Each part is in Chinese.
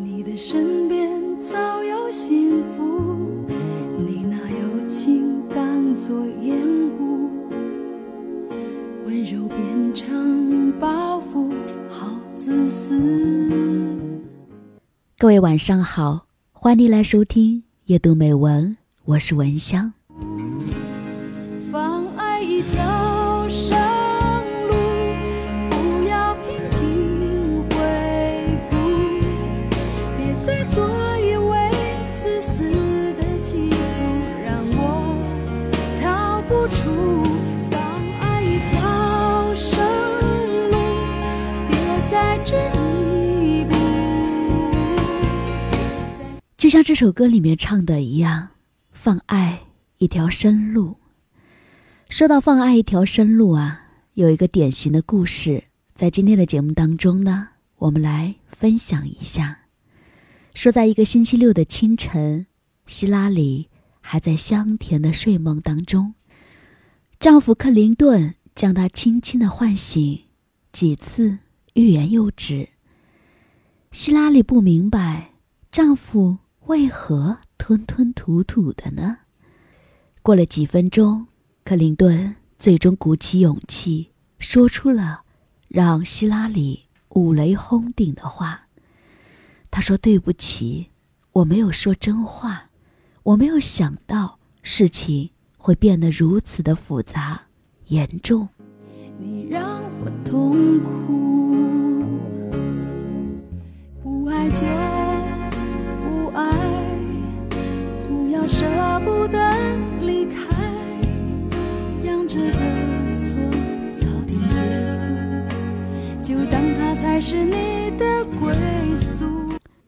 你的身边早有幸福，你拿友情当作烟雾，温柔变成包袱，好自私。各位晚上好，欢迎来收听夜读美文，我是文香。就像这首歌里面唱的一样，放爱一条生路。说到放爱一条生路啊，有一个典型的故事，在今天的节目当中呢，我们来分享一下。说在一个星期六的清晨，希拉里还在香甜的睡梦当中，丈夫克林顿将她轻轻的唤醒，几次欲言又止。希拉里不明白丈夫为何吞吞吐吐的呢？过了几分钟，克林顿最终鼓起勇气，说出了让希拉里五雷轰顶的话。他说：“对不起，我没有说真话，我没有想到事情会变得如此的复杂严重。你让我痛苦，不爱就舍不得离开，让这个错早点结束，就当它才是你的归宿。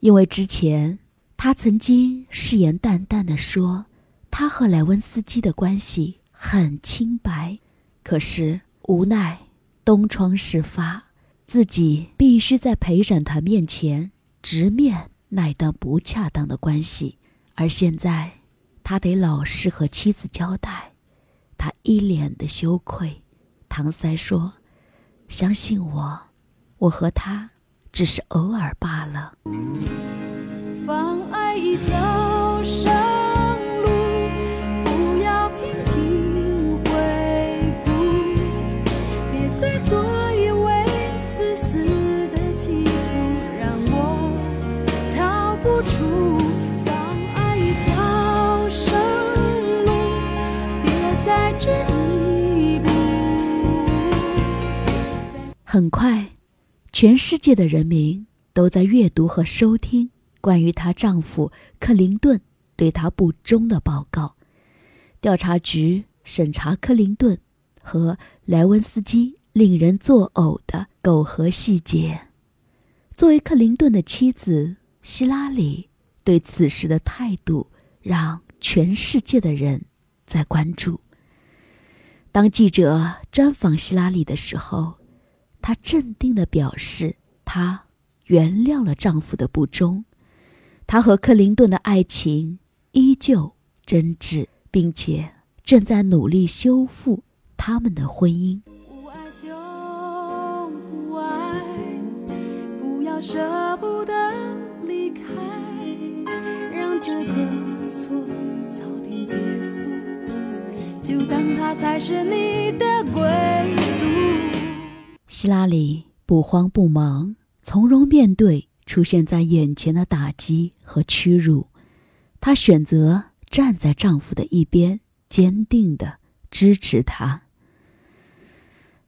因为之前他曾经誓言淡淡的说，他和莱温斯基的关系很清白，可是无奈东窗事发，自己必须在陪审团面前直面那段不恰当的关系，而现在他得老实和妻子交代，他一脸的羞愧。搪塞说：“相信我，我和他只是偶尔罢了。”别再执迷不。很快，全世界的人民都在阅读和收听关于她丈夫克林顿对她不忠的报告。调查局审查克林顿和莱文斯基令人作呕的苟合细节。作为克林顿的妻子，希拉里对此事的态度让全世界的人在关注。当记者专访希拉里的时候，她镇定地表示，她原谅了丈夫的不忠，她和克林顿的爱情依旧真挚，并且正在努力修复他们的婚姻。不爱就不爱，不要舍不得就当它才是你的归宿。希拉里不慌不忙，从容面对出现在眼前的打击和屈辱。她选择站在丈夫的一边，坚定的支持他。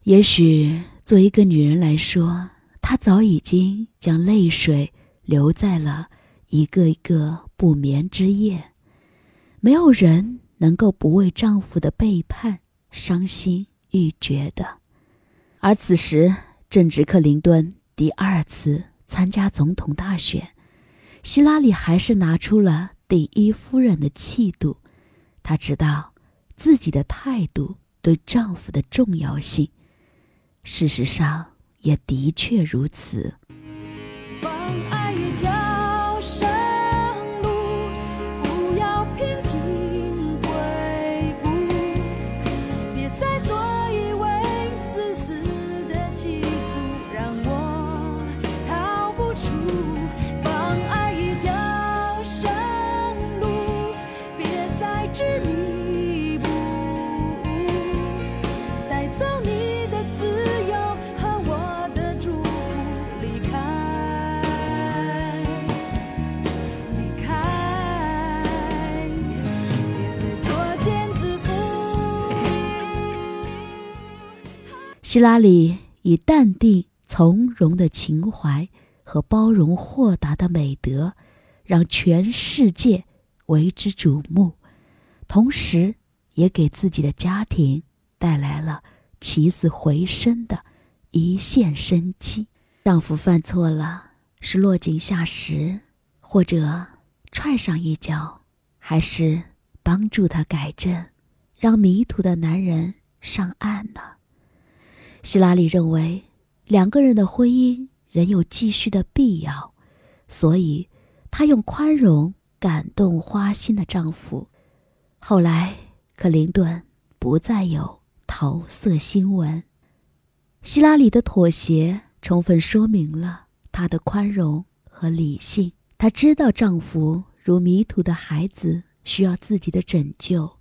也许，作为一个女人来说，她早已经将泪水留在了一个一个不眠之夜。没有人能够不为丈夫的背叛伤心欲绝的。而此时正值克林顿第二次参加总统大选，希拉里还是拿出了第一夫人的气度。她知道自己的态度对丈夫的重要性，事实上也的确如此。希拉里以淡定从容的情怀和包容豁达的美德，让全世界为之瞩目，同时也给自己的家庭带来了起死回生的一线生机。丈夫犯错了，是落井下石，或者踹上一脚，还是帮助他改正，让迷途的男人上岸呢？希拉里认为，两个人的婚姻仍有继续的必要，所以她用宽容感动花心的丈夫。后来，克林顿不再有桃色新闻。希拉里的妥协充分说明了她的宽容和理性。她知道丈夫如迷途的孩子需要自己的拯救，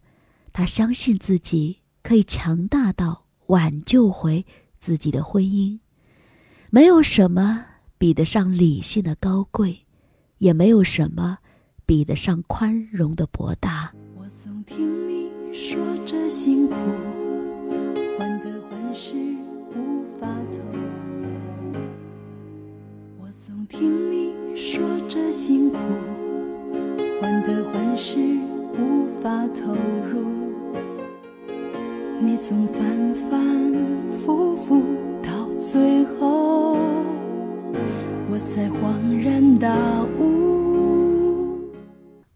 她相信自己可以强大到。挽救回自己的婚姻，没有什么比得上理性的高贵，也没有什么比得上宽容的博大。我总听你说着辛苦，患得患失无法透。我总听你说着辛苦，患得患失无法投入。你总反反复复，到最后，我才恍然大悟。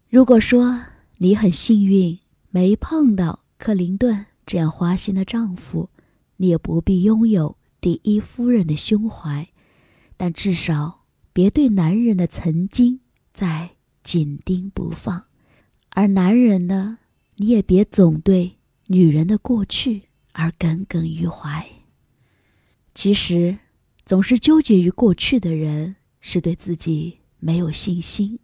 如果说你很幸运没碰到克林顿这样花心的丈夫，你也不必拥有第一夫人的胸怀，但至少别对男人的曾经再紧盯不放，而男人呢，你也别总对。女人的过去而耿耿于怀。其实，总是纠结于过去的人，是对自己没有信心，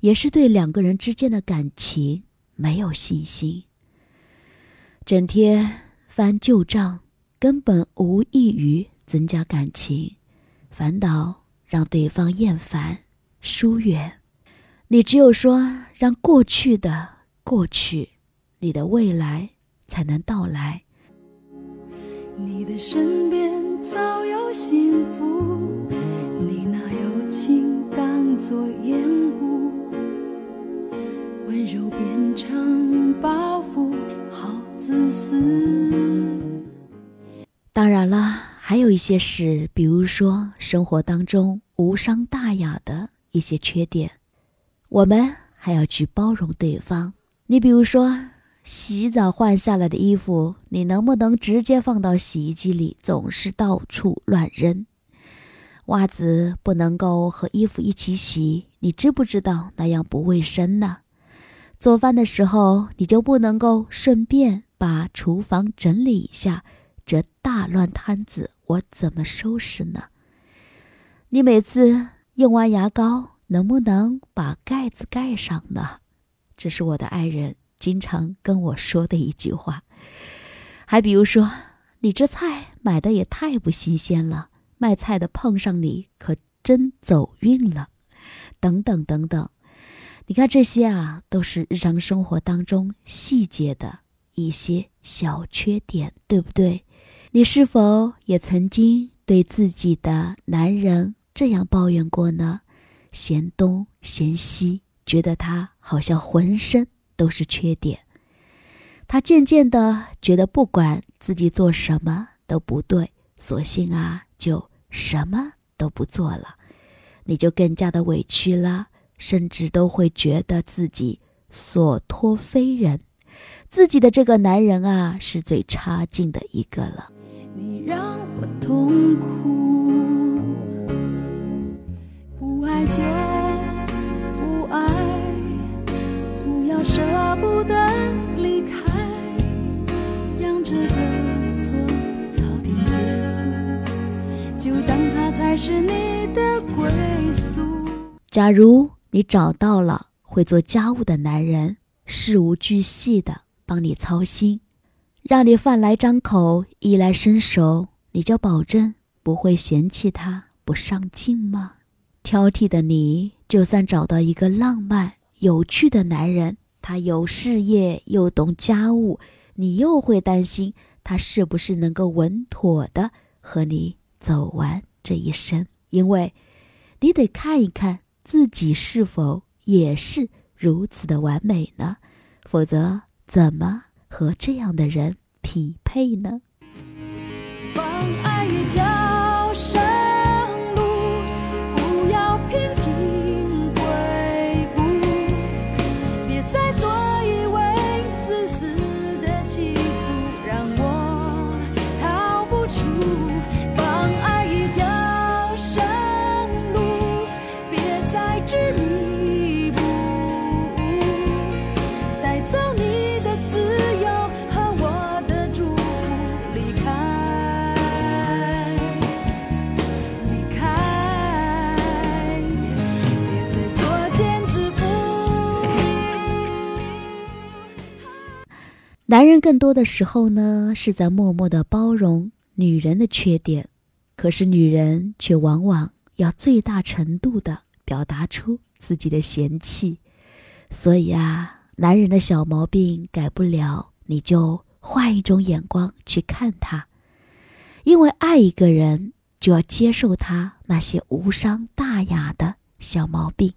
也是对两个人之间的感情没有信心。整天翻旧账，根本无异于增加感情，反倒让对方厌烦、疏远。你只有说让过去的过去，你的未来。才能到来。你的身边早有幸福，你拿友情当作烟雾，温柔变成包袱，好自私。当然了，还有一些事，比如说生活当中无伤大雅的一些缺点，我们还要去包容对方。你比如说。洗澡换下来的衣服，你能不能直接放到洗衣机里？总是到处乱扔。袜子不能够和衣服一起洗，你知不知道那样不卫生呢？做饭的时候，你就不能够顺便把厨房整理一下，这大乱摊子我怎么收拾呢？你每次用完牙膏，能不能把盖子盖上呢？这是我的爱人。经常跟我说的一句话，还比如说，你这菜买的也太不新鲜了，卖菜的碰上你可真走运了，等等等等。你看这些啊，都是日常生活当中细节的一些小缺点，对不对？你是否也曾经对自己的男人这样抱怨过呢？嫌东嫌西，觉得他好像浑身。都是缺点，他渐渐的觉得不管自己做什么都不对，索性啊就什么都不做了，你就更加的委屈了，甚至都会觉得自己所托非人，自己的这个男人啊是最差劲的一个了。你让我痛苦，不爱就。舍不得离开，让这个错早点结束，就当他才是你的归宿。假如你找到了会做家务的男人，事无巨细的帮你操心，让你饭来张口、衣来伸手，你就保证不会嫌弃他不上进吗？挑剔的你，就算找到一个浪漫有趣的男人。他有事业又懂家务，你又会担心他是不是能够稳妥的和你走完这一生？因为，你得看一看自己是否也是如此的完美呢？否则，怎么和这样的人匹配呢？更多的时候呢，是在默默的包容女人的缺点，可是女人却往往要最大程度的表达出自己的嫌弃。所以啊，男人的小毛病改不了，你就换一种眼光去看他。因为爱一个人，就要接受他那些无伤大雅的小毛病，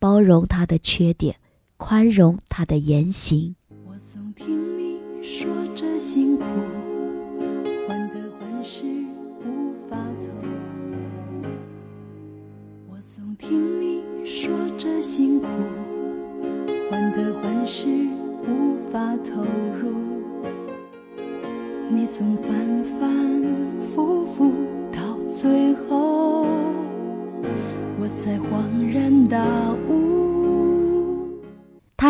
包容他的缺点，宽容他的言行。我总听你。说着辛苦，患得患失无法透。我总听你说着辛苦，患得患失无法投入。你总反反复复，到最后，我才恍然大悟。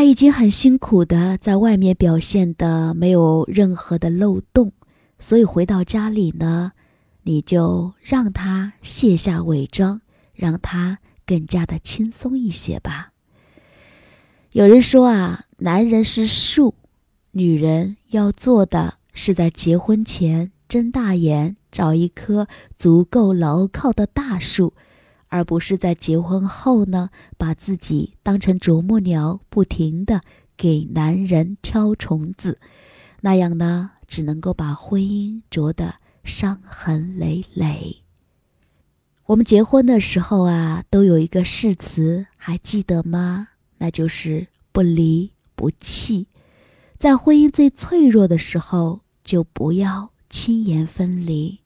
他已经很辛苦的在外面表现的没有任何的漏洞，所以回到家里呢，你就让他卸下伪装，让他更加的轻松一些吧。有人说啊，男人是树，女人要做的是在结婚前睁大眼找一棵足够牢靠的大树。而不是在结婚后呢，把自己当成啄木鸟，不停的给男人挑虫子，那样呢，只能够把婚姻啄得伤痕累累。我们结婚的时候啊，都有一个誓词，还记得吗？那就是不离不弃。在婚姻最脆弱的时候，就不要轻言分离。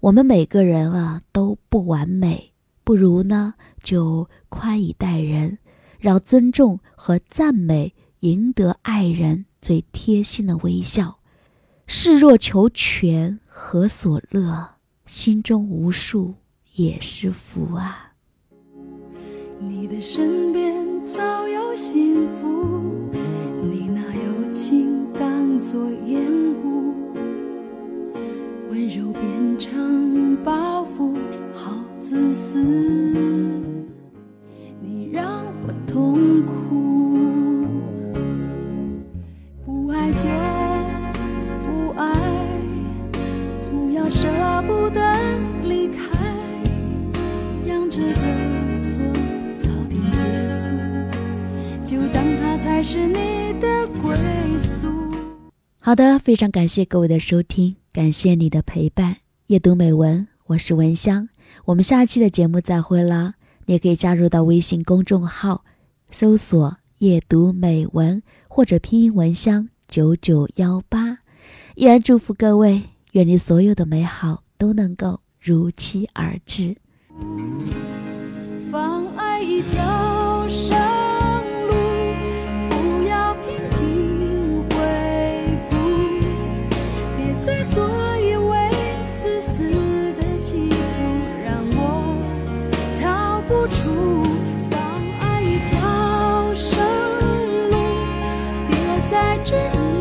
我们每个人啊，都不完美。不如呢，就宽以待人，让尊重和赞美赢得爱人最贴心的微笑。视若求全，何所乐？心中无数也是福啊！你的身边早有幸福，你拿友情当作烟雾，温柔变成包袱。自私，你让我痛苦。不爱就不爱，不要舍不得离开，让这个错早点结束，就当它才是你的归宿。好的，非常感谢各位的收听，感谢你的陪伴。夜读美文，我是文香。我们下期的节目再会啦！你也可以加入到微信公众号，搜索“夜读美文”或者拼音文香九九幺八。依然祝福各位，愿你所有的美好都能够如期而至。只。